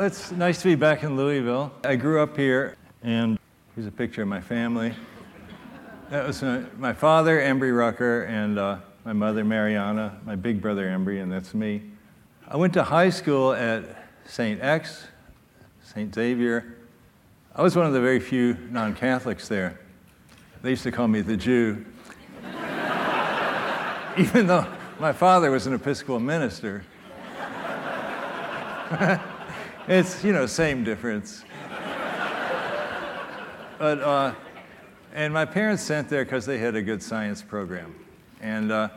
It's nice to be back in Louisville. I grew up here, and here's a picture of my family. That was my, my father, Embry Rucker, and uh, my mother, Mariana, my big brother, Embry, and that's me. I went to high school at St. X, St. Xavier. I was one of the very few non Catholics there. They used to call me the Jew. Even though my father was an Episcopal minister. it's, you know, same difference. But, uh, and my parents sent there because they had a good science program. And uh,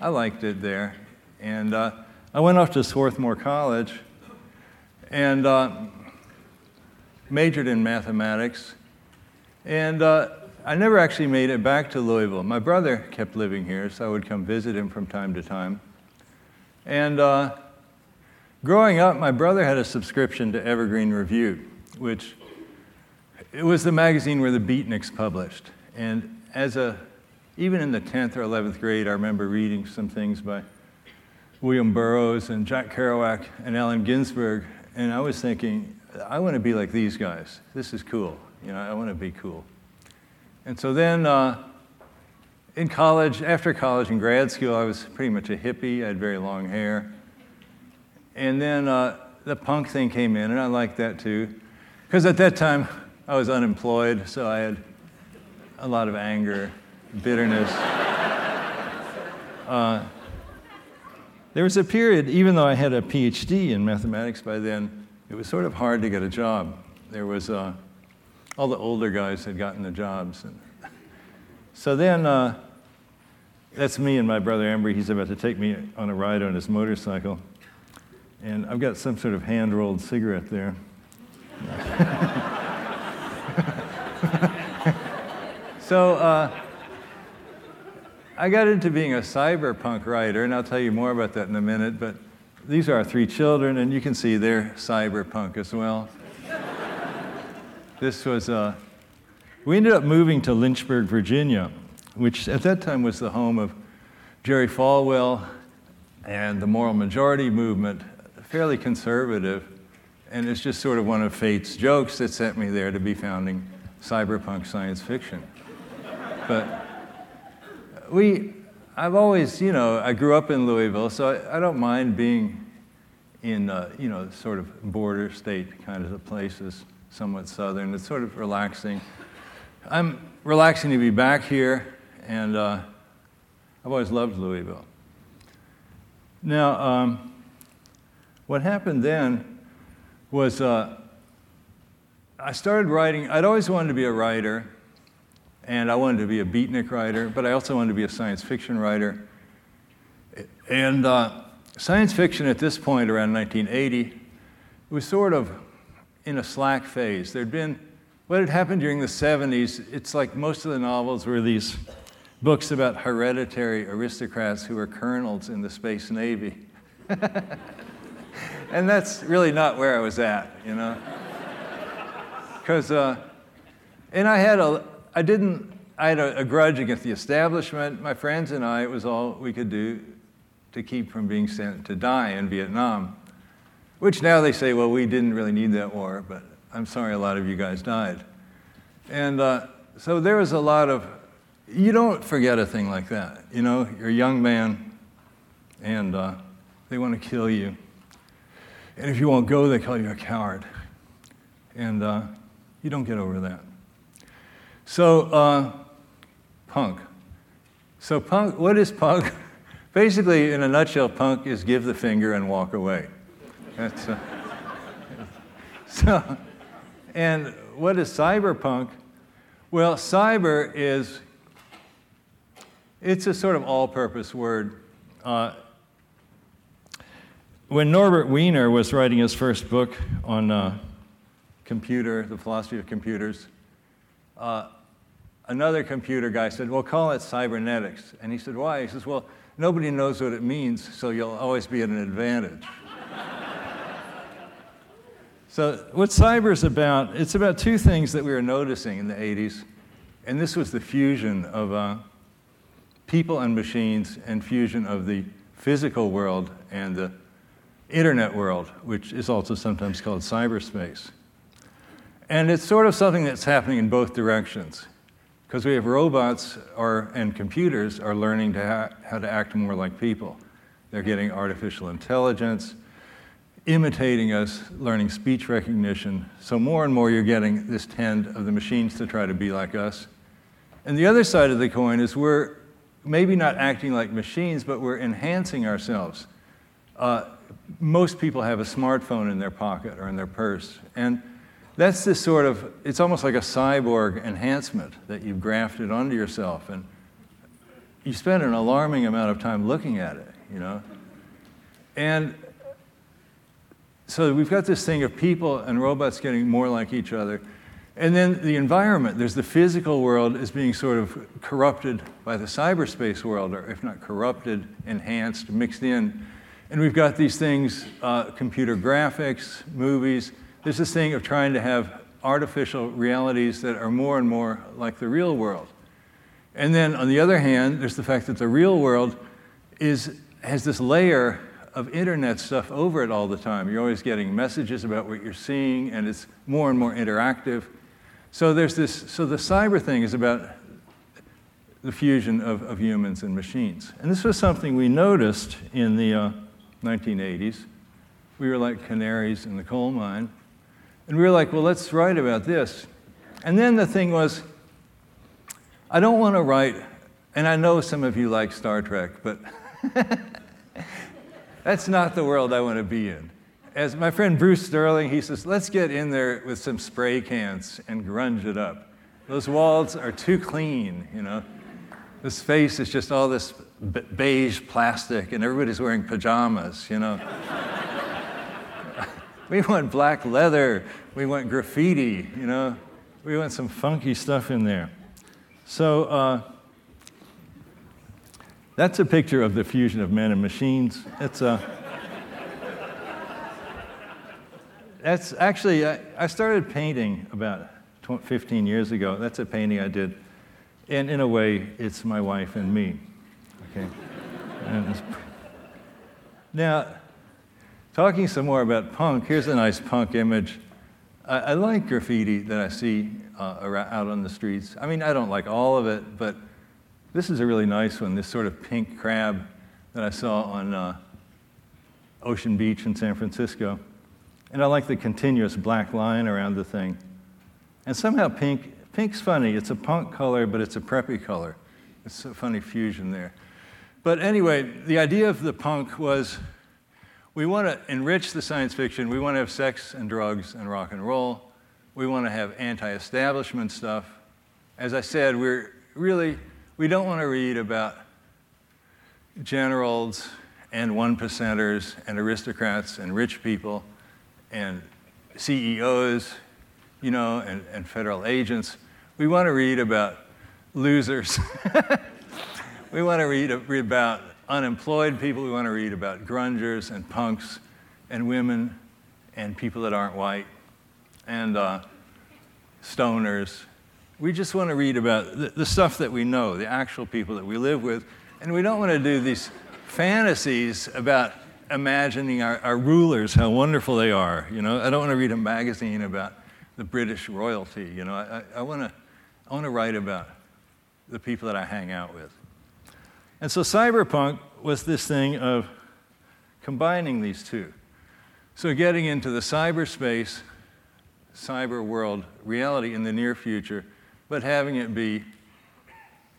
I liked it there. And uh, I went off to Swarthmore College and uh, majored in mathematics. And uh, I never actually made it back to Louisville. My brother kept living here, so I would come visit him from time to time. And uh, growing up, my brother had a subscription to Evergreen Review, which it was the magazine where the beatniks published. And as a, even in the 10th or 11th grade, I remember reading some things by William Burroughs and Jack Kerouac and Allen Ginsberg. And I was thinking, I want to be like these guys. This is cool. You know, I want to be cool. And so then uh, in college, after college and grad school, I was pretty much a hippie. I had very long hair. And then uh, the punk thing came in, and I liked that too. Because at that time, I was unemployed, so I had a lot of anger, bitterness. uh, there was a period, even though I had a PhD in mathematics by then, it was sort of hard to get a job. There was uh, all the older guys had gotten the jobs. And so then, uh, that's me and my brother Embry. He's about to take me on a ride on his motorcycle. And I've got some sort of hand rolled cigarette there. so uh, I got into being a cyberpunk writer, and I'll tell you more about that in a minute. But these are our three children, and you can see they're cyberpunk as well. This was, uh, we ended up moving to Lynchburg, Virginia, which at that time was the home of Jerry Falwell and the moral majority movement, fairly conservative. And it's just sort of one of fate's jokes that sent me there to be founding cyberpunk science fiction. but we, I've always, you know, I grew up in Louisville, so I, I don't mind being in, uh, you know, sort of border state kind of places somewhat southern. It's sort of relaxing. I'm relaxing to be back here, and uh, I've always loved Louisville. Now, um, what happened then was uh, I started writing. I'd always wanted to be a writer, and I wanted to be a beatnik writer, but I also wanted to be a science fiction writer. And uh, science fiction at this point, around 1980, was sort of in a slack phase. There'd been, what had happened during the 70s, it's like most of the novels were these books about hereditary aristocrats who were colonels in the Space Navy. and that's really not where I was at, you know? Because, uh, and I had a, I didn't, I had a, a grudge against the establishment. My friends and I, it was all we could do to keep from being sent to die in Vietnam. Which now they say, well, we didn't really need that war, but I'm sorry a lot of you guys died. And uh, so there was a lot of, you don't forget a thing like that. You know, you're a young man and uh, they want to kill you. And if you won't go, they call you a coward. And uh, you don't get over that. So, uh, punk. So, punk, what is punk? Basically, in a nutshell, punk is give the finger and walk away. That's, uh, so, and what is cyberpunk? Well, cyber is, it's a sort of all purpose word. Uh, when Norbert Wiener was writing his first book on uh, computer, the philosophy of computers, uh, another computer guy said, Well, call it cybernetics. And he said, Why? He says, Well, nobody knows what it means, so you'll always be at an advantage. So, what cyber is about, it's about two things that we were noticing in the 80s. And this was the fusion of uh, people and machines and fusion of the physical world and the internet world, which is also sometimes called cyberspace. And it's sort of something that's happening in both directions. Because we have robots or, and computers are learning to ha- how to act more like people. They're getting artificial intelligence, imitating us, learning speech recognition. So more and more you're getting this tend of the machines to try to be like us. And the other side of the coin is we're maybe not acting like machines, but we're enhancing ourselves. Uh, most people have a smartphone in their pocket or in their purse. And that's this sort of, it's almost like a cyborg enhancement that you've grafted onto yourself. And you spend an alarming amount of time looking at it, you know? And so we've got this thing of people and robots getting more like each other. And then the environment, there's the physical world is being sort of corrupted by the cyberspace world, or if not corrupted, enhanced, mixed in. And we've got these things uh, computer graphics, movies. There's this thing of trying to have artificial realities that are more and more like the real world. And then on the other hand, there's the fact that the real world is, has this layer of internet stuff over it all the time. You're always getting messages about what you're seeing, and it's more and more interactive. So there's this. So the cyber thing is about the fusion of, of humans and machines, and this was something we noticed in the uh, 1980s. We were like canaries in the coal mine, and we were like, well, let's write about this. And then the thing was, I don't want to write, and I know some of you like Star Trek, but. That's not the world I want to be in. As my friend Bruce Sterling, he says, let's get in there with some spray cans and grunge it up. Those walls are too clean, you know. The space is just all this beige plastic, and everybody's wearing pajamas, you know. we want black leather, we want graffiti, you know. We want some funky stuff in there. So, uh, that's a picture of the fusion of men and machines. It's a. That's actually, I, I started painting about 15 years ago. That's a painting I did. And in a way, it's my wife and me. Okay? now, talking some more about punk, here's a nice punk image. I, I like graffiti that I see uh, around, out on the streets. I mean, I don't like all of it, but this is a really nice one, this sort of pink crab that I saw on uh, Ocean Beach in San Francisco. And I like the continuous black line around the thing. And somehow pink, pink's funny. It's a punk color, but it's a preppy color. It's a funny fusion there. But anyway, the idea of the punk was we want to enrich the science fiction. We want to have sex and drugs and rock and roll. We want to have anti establishment stuff. As I said, we're really we don't want to read about generals and one percenters and aristocrats and rich people and CEOs, you know, and, and federal agents. We want to read about losers. we want to read, read about unemployed people. We want to read about grungers and punks and women and people that aren't white and uh, stoners we just want to read about the, the, stuff that we know, the actual people that we live with, and we don't want to do these fantasies about imagining our, our rulers, how wonderful they are. You know, I don't want to read a magazine about the British royalty. You know, I, I want to I want to write about the people that I hang out with. And so cyberpunk was this thing of combining these two. So getting into the cyberspace, cyber world reality in the near future but having it be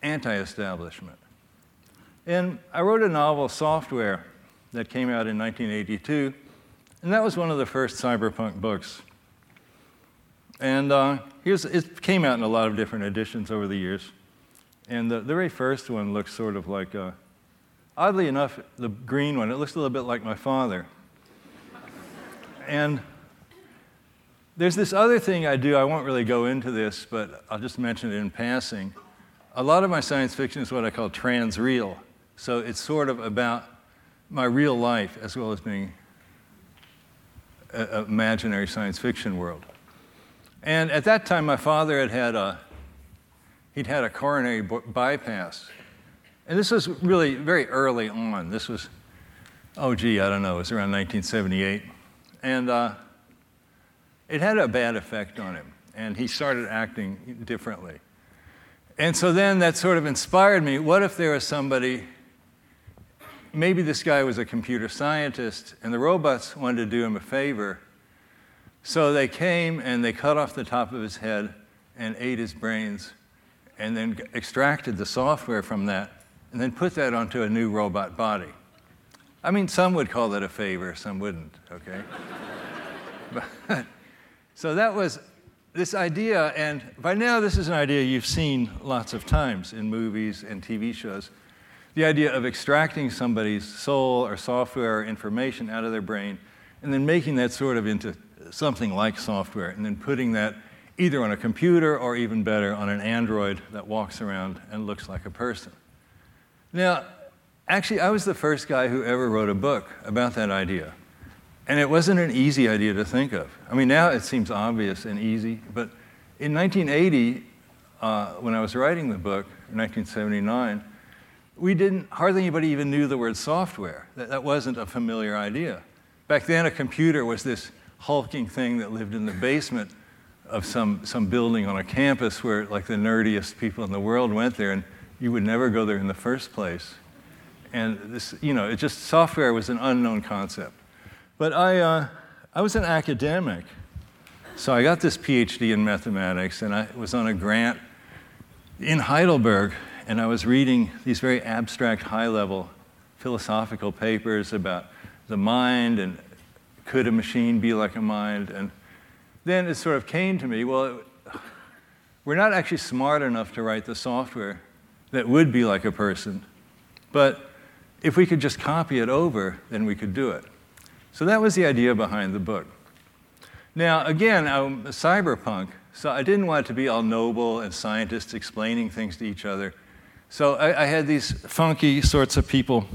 anti establishment. And I wrote a novel, Software, that came out in 1982, and that was one of the first cyberpunk books. And uh, it came out in a lot of different editions over the years. And the, the very first one looks sort of like, uh, oddly enough, the green one, it looks a little bit like my father. and there's this other thing I do. I won't really go into this, but I'll just mention it in passing. A lot of my science fiction is what I call transreal. So it's sort of about my real life as well as being an imaginary science fiction world. And at that time, my father had had a, he'd had a coronary bypass. And this was really very early on. This was oh, gee, I don't know, it was around 1978. And uh, it had a bad effect on him, and he started acting differently. And so then that sort of inspired me. What if there was somebody, maybe this guy was a computer scientist, and the robots wanted to do him a favor. So they came and they cut off the top of his head and ate his brains, and then extracted the software from that, and then put that onto a new robot body. I mean, some would call that a favor, some wouldn't, okay? but, so that was this idea, and by now this is an idea you've seen lots of times in movies and TV shows. The idea of extracting somebody's soul or software or information out of their brain and then making that sort of into something like software and then putting that either on a computer or even better on an android that walks around and looks like a person. Now, actually, I was the first guy who ever wrote a book about that idea. And it wasn't an easy idea to think of. I mean, now it seems obvious and easy, but in 1980, uh, when I was writing the book, in 1979, we didn't, hardly anybody even knew the word software. That, that wasn't a familiar idea. Back then, a computer was this hulking thing that lived in the basement of some, some building on a campus where, like, the nerdiest people in the world went there, and you would never go there in the first place. And this, you know, it just, software was an unknown concept. But I, uh, I was an academic. So I got this PhD in mathematics, and I was on a grant in Heidelberg, and I was reading these very abstract, high level philosophical papers about the mind and could a machine be like a mind? And then it sort of came to me well, we're not actually smart enough to write the software that would be like a person, but if we could just copy it over, then we could do it. So that was the idea behind the book. Now, again, I'm cyberpunk, so I didn't want it to be all noble and scientists explaining things to each other. So I, I had these funky sorts of people,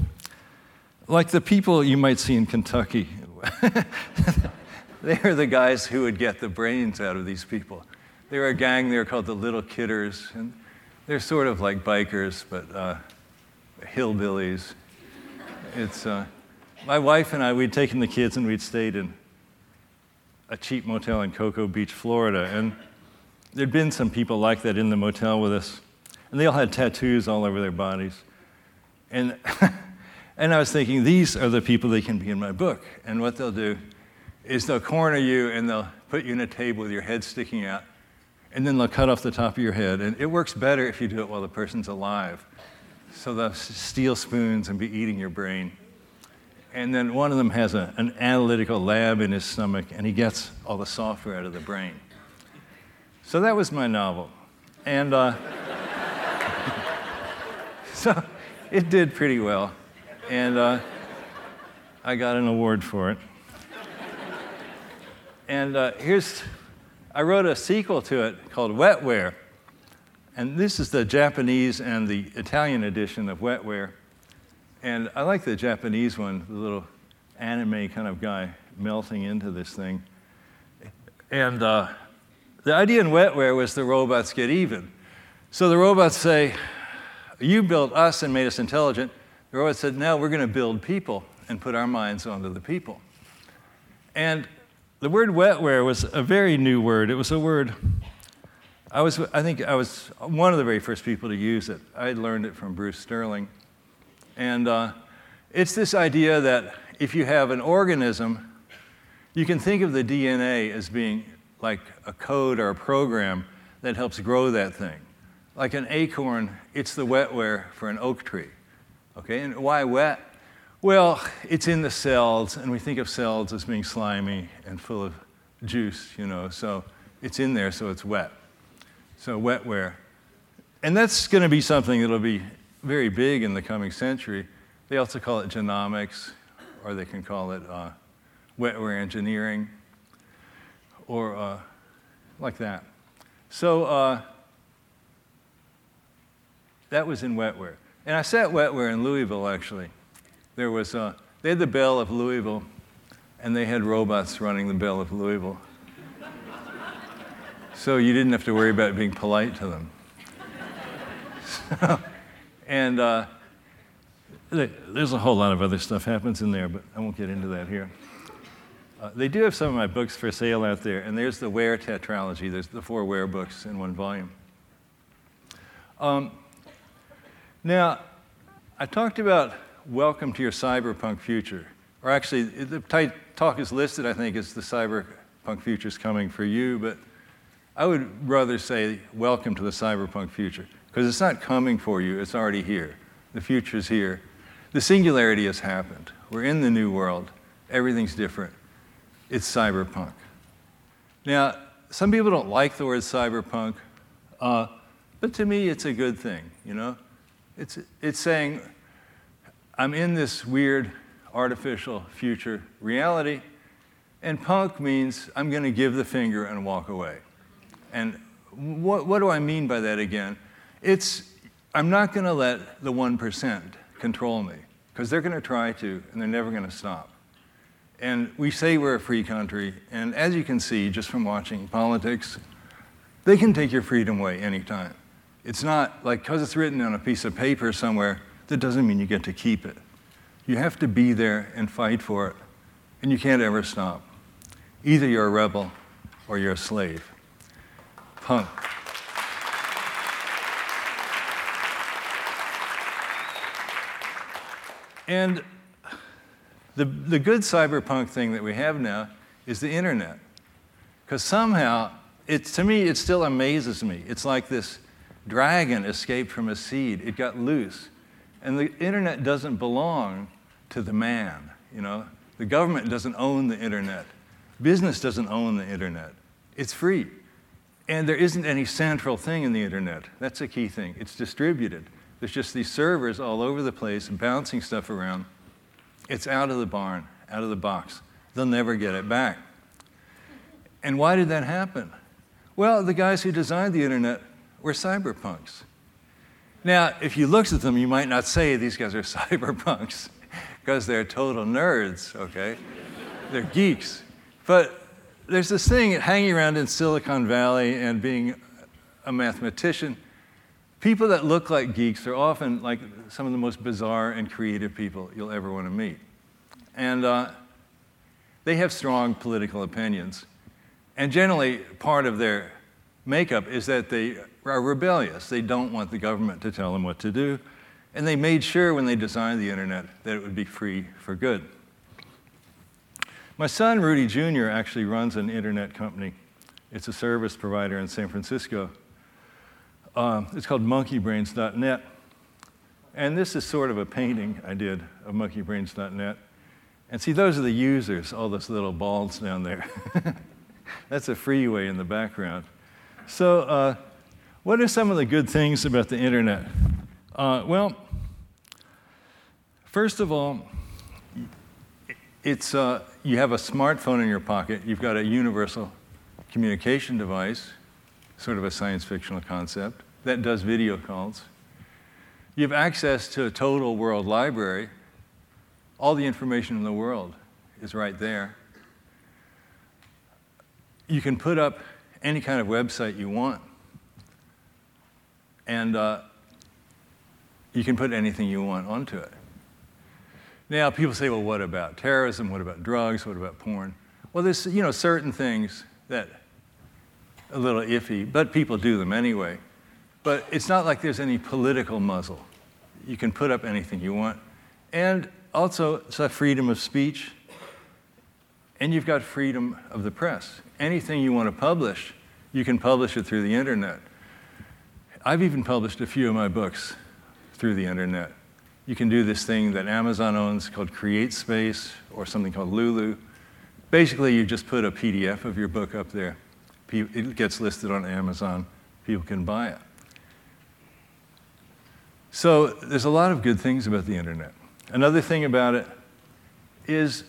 like the people you might see in Kentucky. they are the guys who would get the brains out of these people. They were a gang there called the Little Kidders, and they're sort of like bikers, but uh, hillbillies. It's, uh, my wife and I, we'd taken the kids and we'd stayed in a cheap motel in Cocoa Beach, Florida. And there'd been some people like that in the motel with us. And they all had tattoos all over their bodies. And, and I was thinking, these are the people that can be in my book. And what they'll do is they'll corner you and they'll put you in a table with your head sticking out. And then they'll cut off the top of your head. And it works better if you do it while the person's alive. So they'll steal spoons and be eating your brain and then one of them has a, an analytical lab in his stomach, and he gets all the software out of the brain. So that was my novel. And uh, so it did pretty well. And uh, I got an award for it. And uh, here's, I wrote a sequel to it called Wetware. And this is the Japanese and the Italian edition of Wetware. And I like the Japanese one, the little anime kind of guy melting into this thing. And uh, the idea in wetware was the robots get even. So the robots say, You built us and made us intelligent. The robots said, Now we're going to build people and put our minds onto the people. And the word wetware was a very new word. It was a word, I, was, I think I was one of the very first people to use it. I learned it from Bruce Sterling. And uh, it's this idea that if you have an organism, you can think of the DNA as being like a code or a program that helps grow that thing. Like an acorn, it's the wetware for an oak tree. Okay, and why wet? Well, it's in the cells, and we think of cells as being slimy and full of juice, you know, so it's in there, so it's wet. So, wetware. And that's going to be something that'll be very big in the coming century. They also call it genomics, or they can call it uh, wetware engineering, or uh, like that. So uh, that was in wetware. And I sat wetware in Louisville, actually. There was, uh, they had the Belle of Louisville, and they had robots running the Belle of Louisville. so you didn't have to worry about being polite to them. So, and uh, there's a whole lot of other stuff happens in there, but I won't get into that here. Uh, they do have some of my books for sale out there, and there's the Ware tetralogy. There's the four Ware books in one volume. Um, now, I talked about welcome to your cyberpunk future, or actually, the talk is listed, I think, as the cyberpunk future is coming for you, but I would rather say welcome to the cyberpunk future, because it's not coming for you, it's already here. The future is here. The singularity has happened. We're in the new world, everything's different it's cyberpunk. Now, some people don't like the word cyberpunk, uh, but to me, it's a good thing, you know? It's, it's saying, I'm in this weird artificial future reality, and punk means I'm going to give the finger and walk away. And what, what do I mean by that again? It's, I'm not going to let the 1% control me, because they're going to try to, and they're never going to stop. And we say we're a free country, and as you can see just from watching politics, they can take your freedom away anytime. It's not like because it's written on a piece of paper somewhere, that doesn't mean you get to keep it. You have to be there and fight for it, and you can't ever stop. Either you're a rebel or you're a slave. Punk. And the, the good cyberpunk thing that we have now is the internet. Because somehow, it, to me, it still amazes me. It's like this dragon escaped from a seed, it got loose. And the internet doesn't belong to the man, you know? The government doesn't own the internet. Business doesn't own the internet. It's free. And there isn't any central thing in the internet. That's a key thing. It's distributed. There's just these servers all over the place bouncing stuff around. It's out of the barn, out of the box. They'll never get it back. And why did that happen? Well, the guys who designed the internet were cyberpunks. Now, if you looked at them, you might not say these guys are cyberpunks because they're total nerds, okay? they're geeks. But there's this thing hanging around in Silicon Valley and being a mathematician People that look like geeks are often like some of the most bizarre and creative people you'll ever want to meet. And uh, they have strong political opinions. And generally, part of their makeup is that they are rebellious. They don't want the government to tell them what to do. And they made sure when they designed the internet that it would be free for good. My son, Rudy Jr., actually runs an internet company. It's a service provider in San Francisco. Uh, it's called monkeybrains.net. And this is sort of a painting I did of monkeybrains.net. And see, those are the users, all those little balls down there. That's a freeway in the background. So, uh, what are some of the good things about the internet? Uh, well, first of all, it's, uh, you have a smartphone in your pocket, you've got a universal communication device, sort of a science fictional concept, that does video calls. You have access to a total world library. All the information in the world is right there. You can put up any kind of website you want. And uh, you can put anything you want onto it. Now, people say, well, what about terrorism? What about drugs? What about porn? Well, there's you know, certain things that a little iffy, but people do them anyway. But it's not like there's any political muzzle. You can put up anything you want. And also, it's a freedom of speech. And you've got freedom of the press. Anything you want to publish, you can publish it through the internet. I've even published a few of my books through the internet. You can do this thing that Amazon owns called CreateSpace or something called Lulu. Basically, you just put a PDF of your book up there it gets listed on Amazon, people can buy it. So there's a lot of good things about the internet. Another thing about it is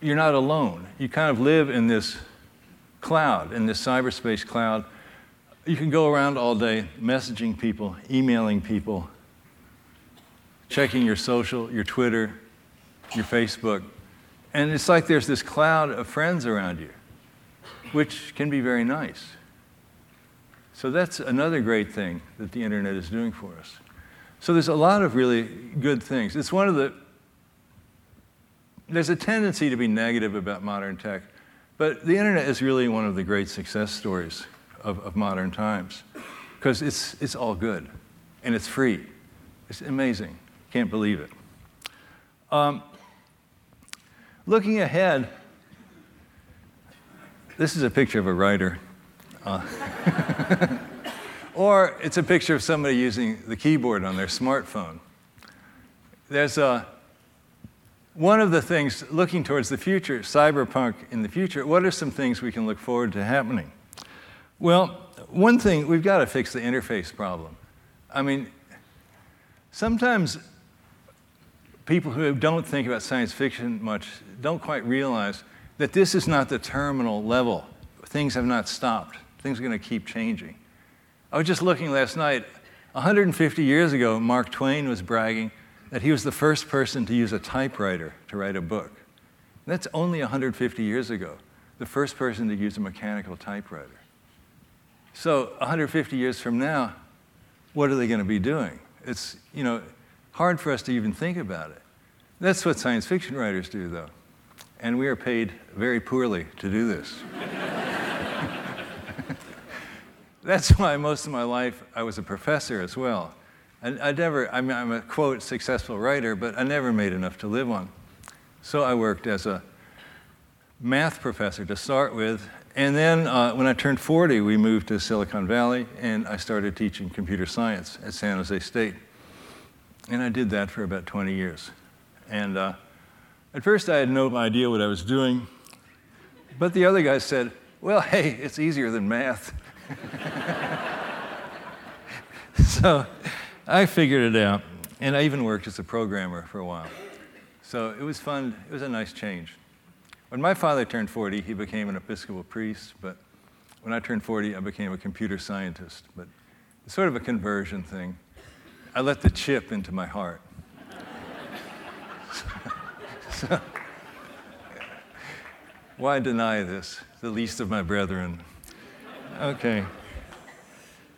you're not alone. You kind of live in this cloud, in this cyberspace cloud. You can go around all day messaging people, emailing people, checking your social, your Twitter, your Facebook. And it's like there's this cloud of friends around you which can be very nice. So that's another great thing that the internet is doing for us. So there's a lot of really good things. It's one of the, there's a tendency to be negative about modern tech, but the internet is really one of the great success stories of, of modern times because it's, it's all good and it's free. It's amazing. Can't believe it. Um, looking ahead, this is a picture of a writer. Uh, or it's a picture of somebody using the keyboard on their smartphone. There's a, one of the things looking towards the future, cyberpunk in the future, what are some things we can look forward to happening? Well, one thing, we've got to fix the interface problem. I mean, sometimes people who don't think about science fiction much don't quite realize that this is not the terminal level. Things have not stopped. Things are going to keep changing. I was just looking last night. 150 years ago, Mark Twain was bragging that he was the first person to use a typewriter to write a book. That's only 150 years ago, the first person to use a mechanical typewriter. So 150 years from now, what are they going to be doing? It's, you know, hard for us to even think about it. That's what science fiction writers do, though. And we are paid very poorly to do this. That's why most of my life I was a professor as well. I, I never, I mean, I'm a quote successful writer, but I never made enough to live on. So I worked as a math professor to start with. And then uh, when I turned 40, we moved to Silicon Valley and I started teaching computer science at San Jose State. And I did that for about 20 years. And uh, at first I had no idea what I was doing. But the other guy said, Well, hey, it's easier than math. so I figured it out. And I even worked as a programmer for a while. So it was fun. It was a nice change. When my father turned 40, he became an Episcopal priest. But when I turned 40, I became a computer scientist. But it's sort of a conversion thing. I let the chip into my heart. so, why deny this, the least of my brethren? Okay.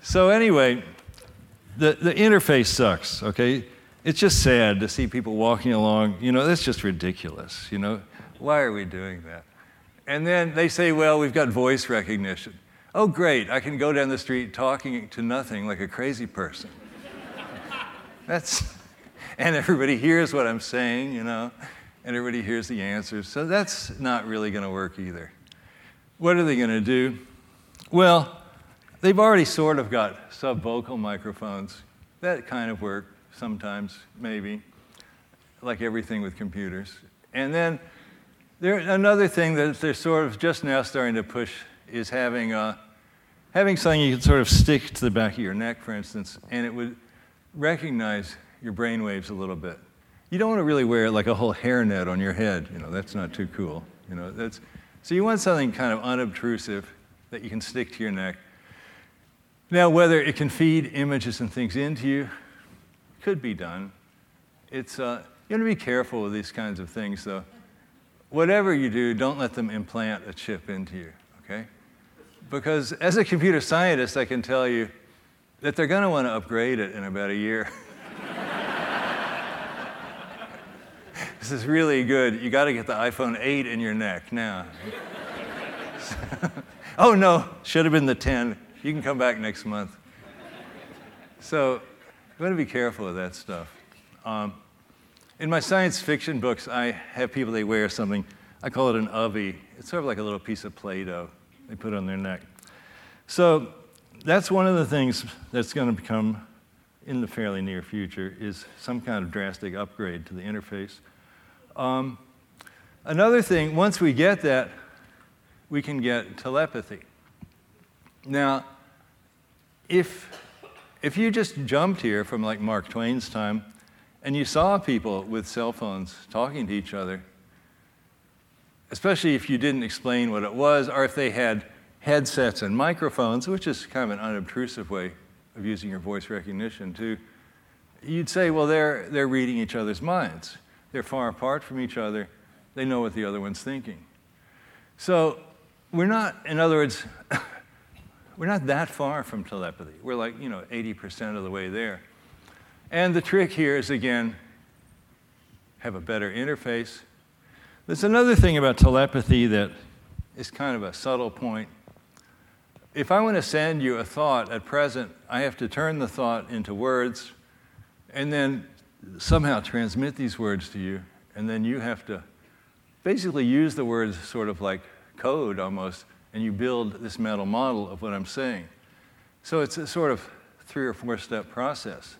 So, anyway, the, the interface sucks, okay? It's just sad to see people walking along. You know, that's just ridiculous. You know, why are we doing that? And then they say, well, we've got voice recognition. Oh, great, I can go down the street talking to nothing like a crazy person. that's, and everybody hears what I'm saying, you know, and everybody hears the answers. So that's not really going to work either. What are they going to do? Well, they've already sort of got subvocal microphones. That kind of work sometimes, maybe, like everything with computers. And then there, another thing that they're sort of just now starting to push is having, uh, having something you can sort of stick to the back of your neck, for instance, and it would recognize your brain waves a little bit. You don't want to really wear like a whole hairnet on your head. You know, that's not too cool. You know, that's, so you want something kind of unobtrusive that you can stick to your neck. Now, whether it can feed images and things into you, could be done. It's, uh, you have to be careful with these kinds of things, though. Whatever you do, don't let them implant a chip into you, okay? Because as a computer scientist, I can tell you that they're going to want to upgrade it in about a year. this is really good. You got to get the iPhone 8 in your neck now. Oh, no, should have been the 10. You can come back next month. So, you want to be careful of that stuff. Um, in my science fiction books, I have people, they wear something, I call it an uvvy. It's sort of like a little piece of Play Doh they put on their neck. So, that's one of the things that's going to become in the fairly near future is some kind of drastic upgrade to the interface. Um, another thing, once we get that, we can get telepathy. Now, if, if you just jumped here from like Mark Twain's time and you saw people with cell phones talking to each other, especially if you didn't explain what it was or if they had headsets and microphones, which is kind of an unobtrusive way of using your voice recognition too, you'd say, well, they're, they're reading each other's minds. They're far apart from each other. They know what the other one's thinking. So we're not, in other words, we're not that far from telepathy. We're like, you know, 80% of the way there. And the trick here is again, have a better interface. There's another thing about telepathy that is kind of a subtle point. If I want to send you a thought at present, I have to turn the thought into words and then somehow transmit these words to you. And then you have to basically use the words sort of like code almost, and you build this mental model of what I'm saying. So it's a sort of three or four step process.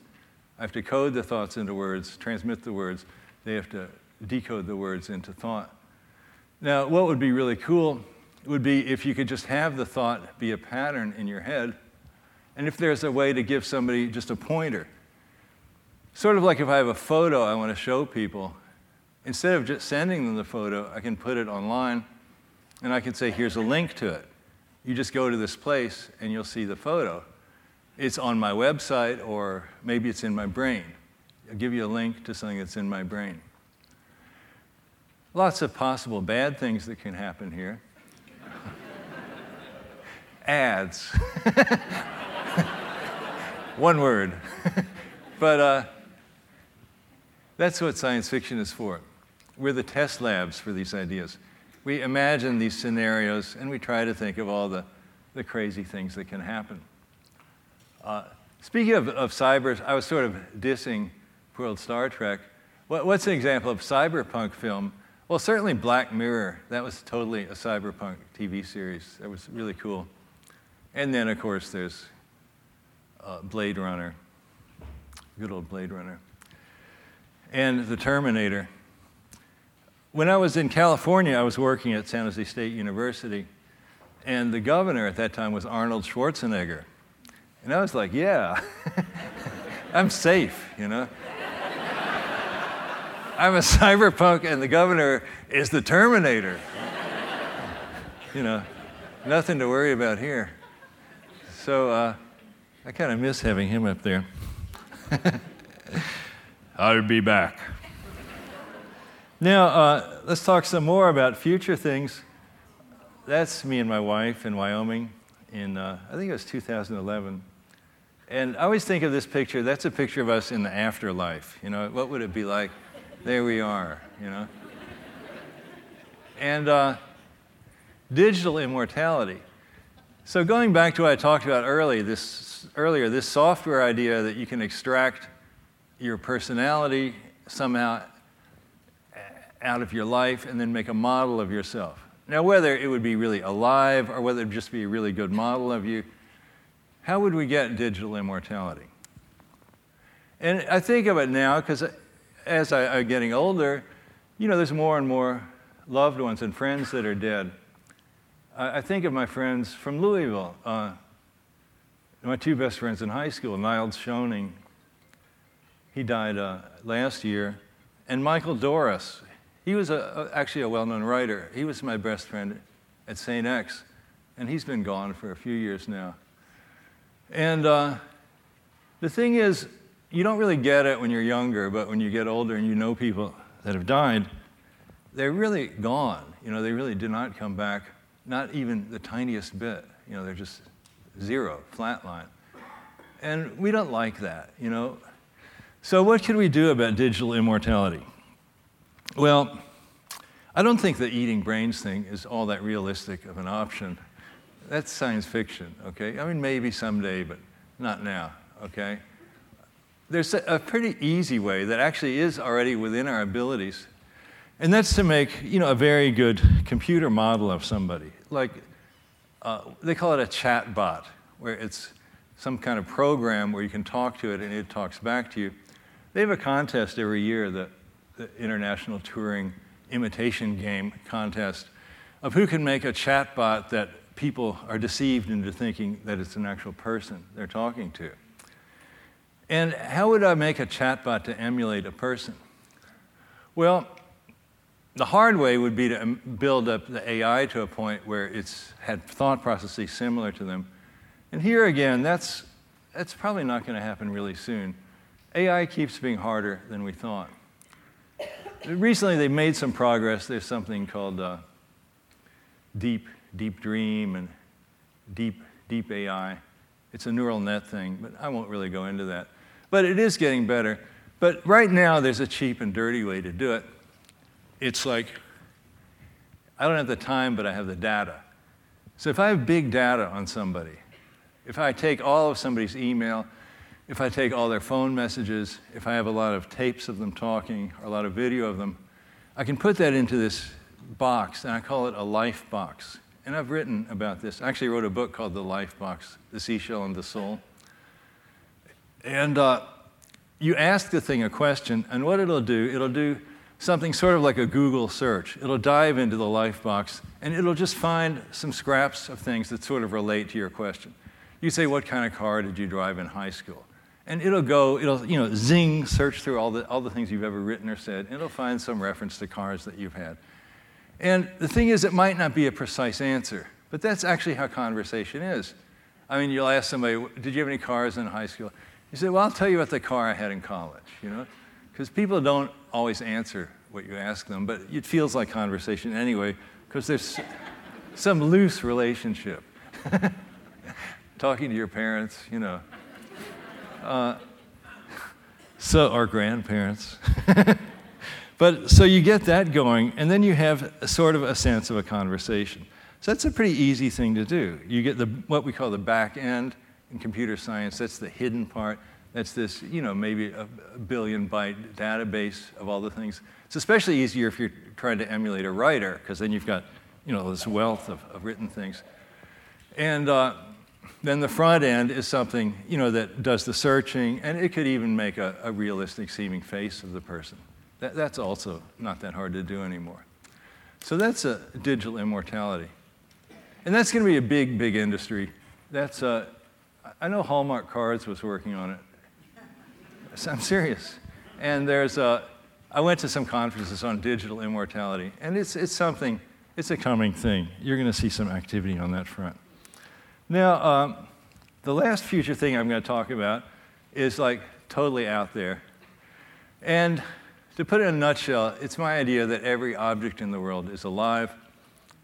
I have to code the thoughts into words, transmit the words. They have to decode the words into thought. Now, what would be really cool would be if you could just have the thought be a pattern in your head, and if there's a way to give somebody just a pointer. Sort of like if I have a photo I want to show people, instead of just sending them the photo, I can put it online and I can say, here's a link to it. You just go to this place and you'll see the photo. It's on my website or maybe it's in my brain. I'll give you a link to something that's in my brain. Lots of possible bad things that can happen here. Ads. One word. but uh, that's what science fiction is for. We're the test labs for these ideas. We imagine these scenarios and we try to think of all the, the crazy things that can happen. Uh, speaking of, of cyber, I was sort of dissing World Star Trek. What, what's an example of cyberpunk film? Well, certainly Black Mirror. That was totally a cyberpunk TV series. That was really cool. And then, of course, there's uh, Blade Runner, good old Blade Runner, and The Terminator. When I was in California, I was working at San Jose State University, and the governor at that time was Arnold Schwarzenegger. And I was like, yeah, I'm safe, you know? I'm a cyberpunk, and the governor is the Terminator. you know, nothing to worry about here. So uh, I kind of miss having him up there. I'll be back. Now, uh, let's talk some more about future things. That's me and my wife in Wyoming in, uh, I think it was 2011. And I always think of this picture, that's a picture of us in the afterlife. You know, what would it be like? There we are, you know. And uh, digital immortality. So, going back to what I talked about early, this, earlier, this software idea that you can extract your personality somehow out of your life and then make a model of yourself. Now, whether it would be really alive or whether it would just be a really good model of you, how would we get digital immortality? And I think of it now because as I, am getting older, you know, there's more and more loved ones and friends that are dead. I, I think of my friends from Louisville. Uh, my two best friends in high school, Niles Schoening, he died uh, last year, and Michael Dorris, he was a, actually a well known writer. He was my best friend at St. X, and he's been gone for a few years now. And uh, the thing is, you don't really get it when you're younger, but when you get older and you know people that have died, they're really gone. You know, they really do not come back, not even the tiniest bit. You know, they're just zero, flatline. And we don't like that, you know. So, what can we do about digital immortality? Well, I don't think the eating brains thing is all that realistic of an option. That's science fiction, okay? I mean, maybe someday, but not now, okay? There's a pretty easy way that actually is already within our abilities, and that's to make, you know, a very good computer model of somebody. Like, uh, they call it a chat bot, where it's some kind of program where you can talk to it and it talks back to you. They have a contest every year that the International Turing Imitation Game contest of who can make a chatbot that people are deceived into thinking that it's an actual person they're talking to. And how would I make a chatbot to emulate a person? Well, the hard way would be to build up the AI to a point where it's had thought processes similar to them. And here again, that's, that's probably not going to happen really soon. AI keeps being harder than we thought recently they've made some progress. There's something called uh, Deep, Deep Dream and Deep, Deep AI. It's a neural net thing, but I won't really go into that. But it is getting better. But right now, there's a cheap and dirty way to do it. It's like, I don't have the time, but I have the data. So if I have big data on somebody, if I take all of somebody's email, if I take all their phone messages, if I have a lot of tapes of them talking, or a lot of video of them, I can put that into this box, and I call it a life box. And I've written about this. I actually wrote a book called The Life Box The Seashell and the Soul. And uh, you ask the thing a question, and what it'll do, it'll do something sort of like a Google search. It'll dive into the life box, and it'll just find some scraps of things that sort of relate to your question. You say, What kind of car did you drive in high school? And it'll go, it'll, you know, zing, search through all the, all the things you've ever written or said, and it'll find some reference to cars that you've had. And the thing is, it might not be a precise answer, but that's actually how conversation is. I mean, you'll ask somebody, Did you have any cars in high school? You say, Well, I'll tell you about the car I had in college, you know? Because people don't always answer what you ask them, but it feels like conversation anyway, because there's some loose relationship. Talking to your parents, you know. Uh, so, our grandparents. but so you get that going, and then you have sort of a sense of a conversation. So that's a pretty easy thing to do. You get the, what we call the back end in computer science, that's the hidden part. That's this, you know, maybe a, billion byte database of all the things. It's especially easier if you're trying to emulate a writer, because then you've got, you know, this wealth of, of written things. And uh, then the front end is something, you know, that does the searching, and it could even make a, a realistic seeming face of the person. That, that's also not that hard to do anymore. So that's a digital immortality. And that's going to be a big, big industry. That's, uh, I know Hallmark Cards was working on it. I'm serious. And there's a, I went to some conferences on digital immortality, and it's, it's something, it's a coming thing. You're going to see some activity on that front. Now, um, the last future thing I'm going to talk about is like totally out there. And to put it in a nutshell, it's my idea that every object in the world is alive,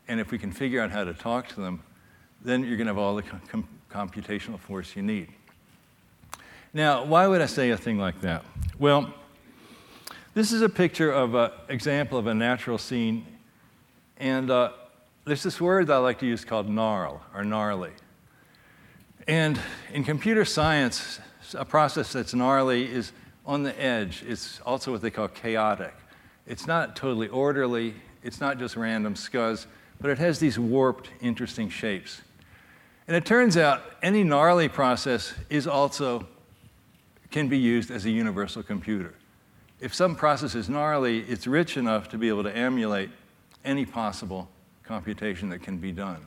and if we can figure out how to talk to them, then you're going to have all the com- computational force you need. Now, why would I say a thing like that? Well, this is a picture of an example of a natural scene, and uh, there's this word that I like to use called gnarl or gnarly. And in computer science, a process that's gnarly is on the edge. It's also what they call chaotic. It's not totally orderly, it's not just random scuzz, but it has these warped, interesting shapes. And it turns out any gnarly process is also can be used as a universal computer. If some process is gnarly, it's rich enough to be able to emulate any possible computation that can be done.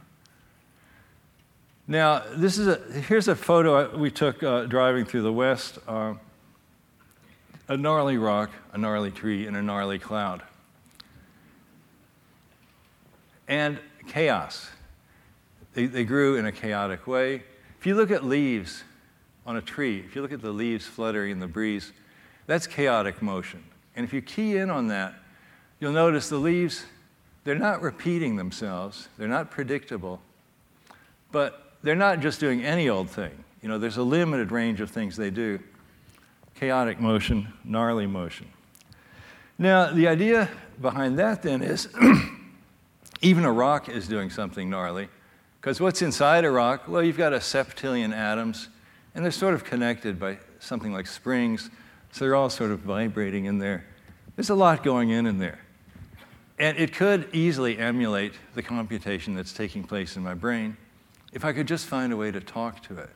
Now, this is a, here's a photo we took uh, driving through the West uh, a gnarly rock, a gnarly tree, and a gnarly cloud. And chaos. They, they grew in a chaotic way. If you look at leaves, on a tree, if you look at the leaves fluttering in the breeze, that's chaotic motion. And if you key in on that, you'll notice the leaves, they're not repeating themselves, they're not predictable, but they're not just doing any old thing. You know, there's a limited range of things they do chaotic motion, gnarly motion. Now, the idea behind that then is even a rock is doing something gnarly. Because what's inside a rock? Well, you've got a septillion atoms and they're sort of connected by something like springs, so they're all sort of vibrating in there. There's a lot going in in there. And it could easily emulate the computation that's taking place in my brain if I could just find a way to talk to it.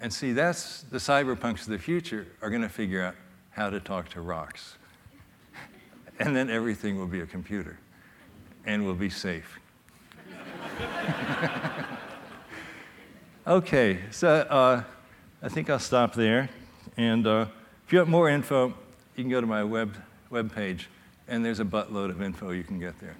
And see, that's the cyberpunks of the future are going to figure out how to talk to rocks. and then everything will be a computer and we'll be safe. Okay, so uh, I think I'll stop there. And uh, if you want more info, you can go to my web, web page, and there's a buttload of info you can get there.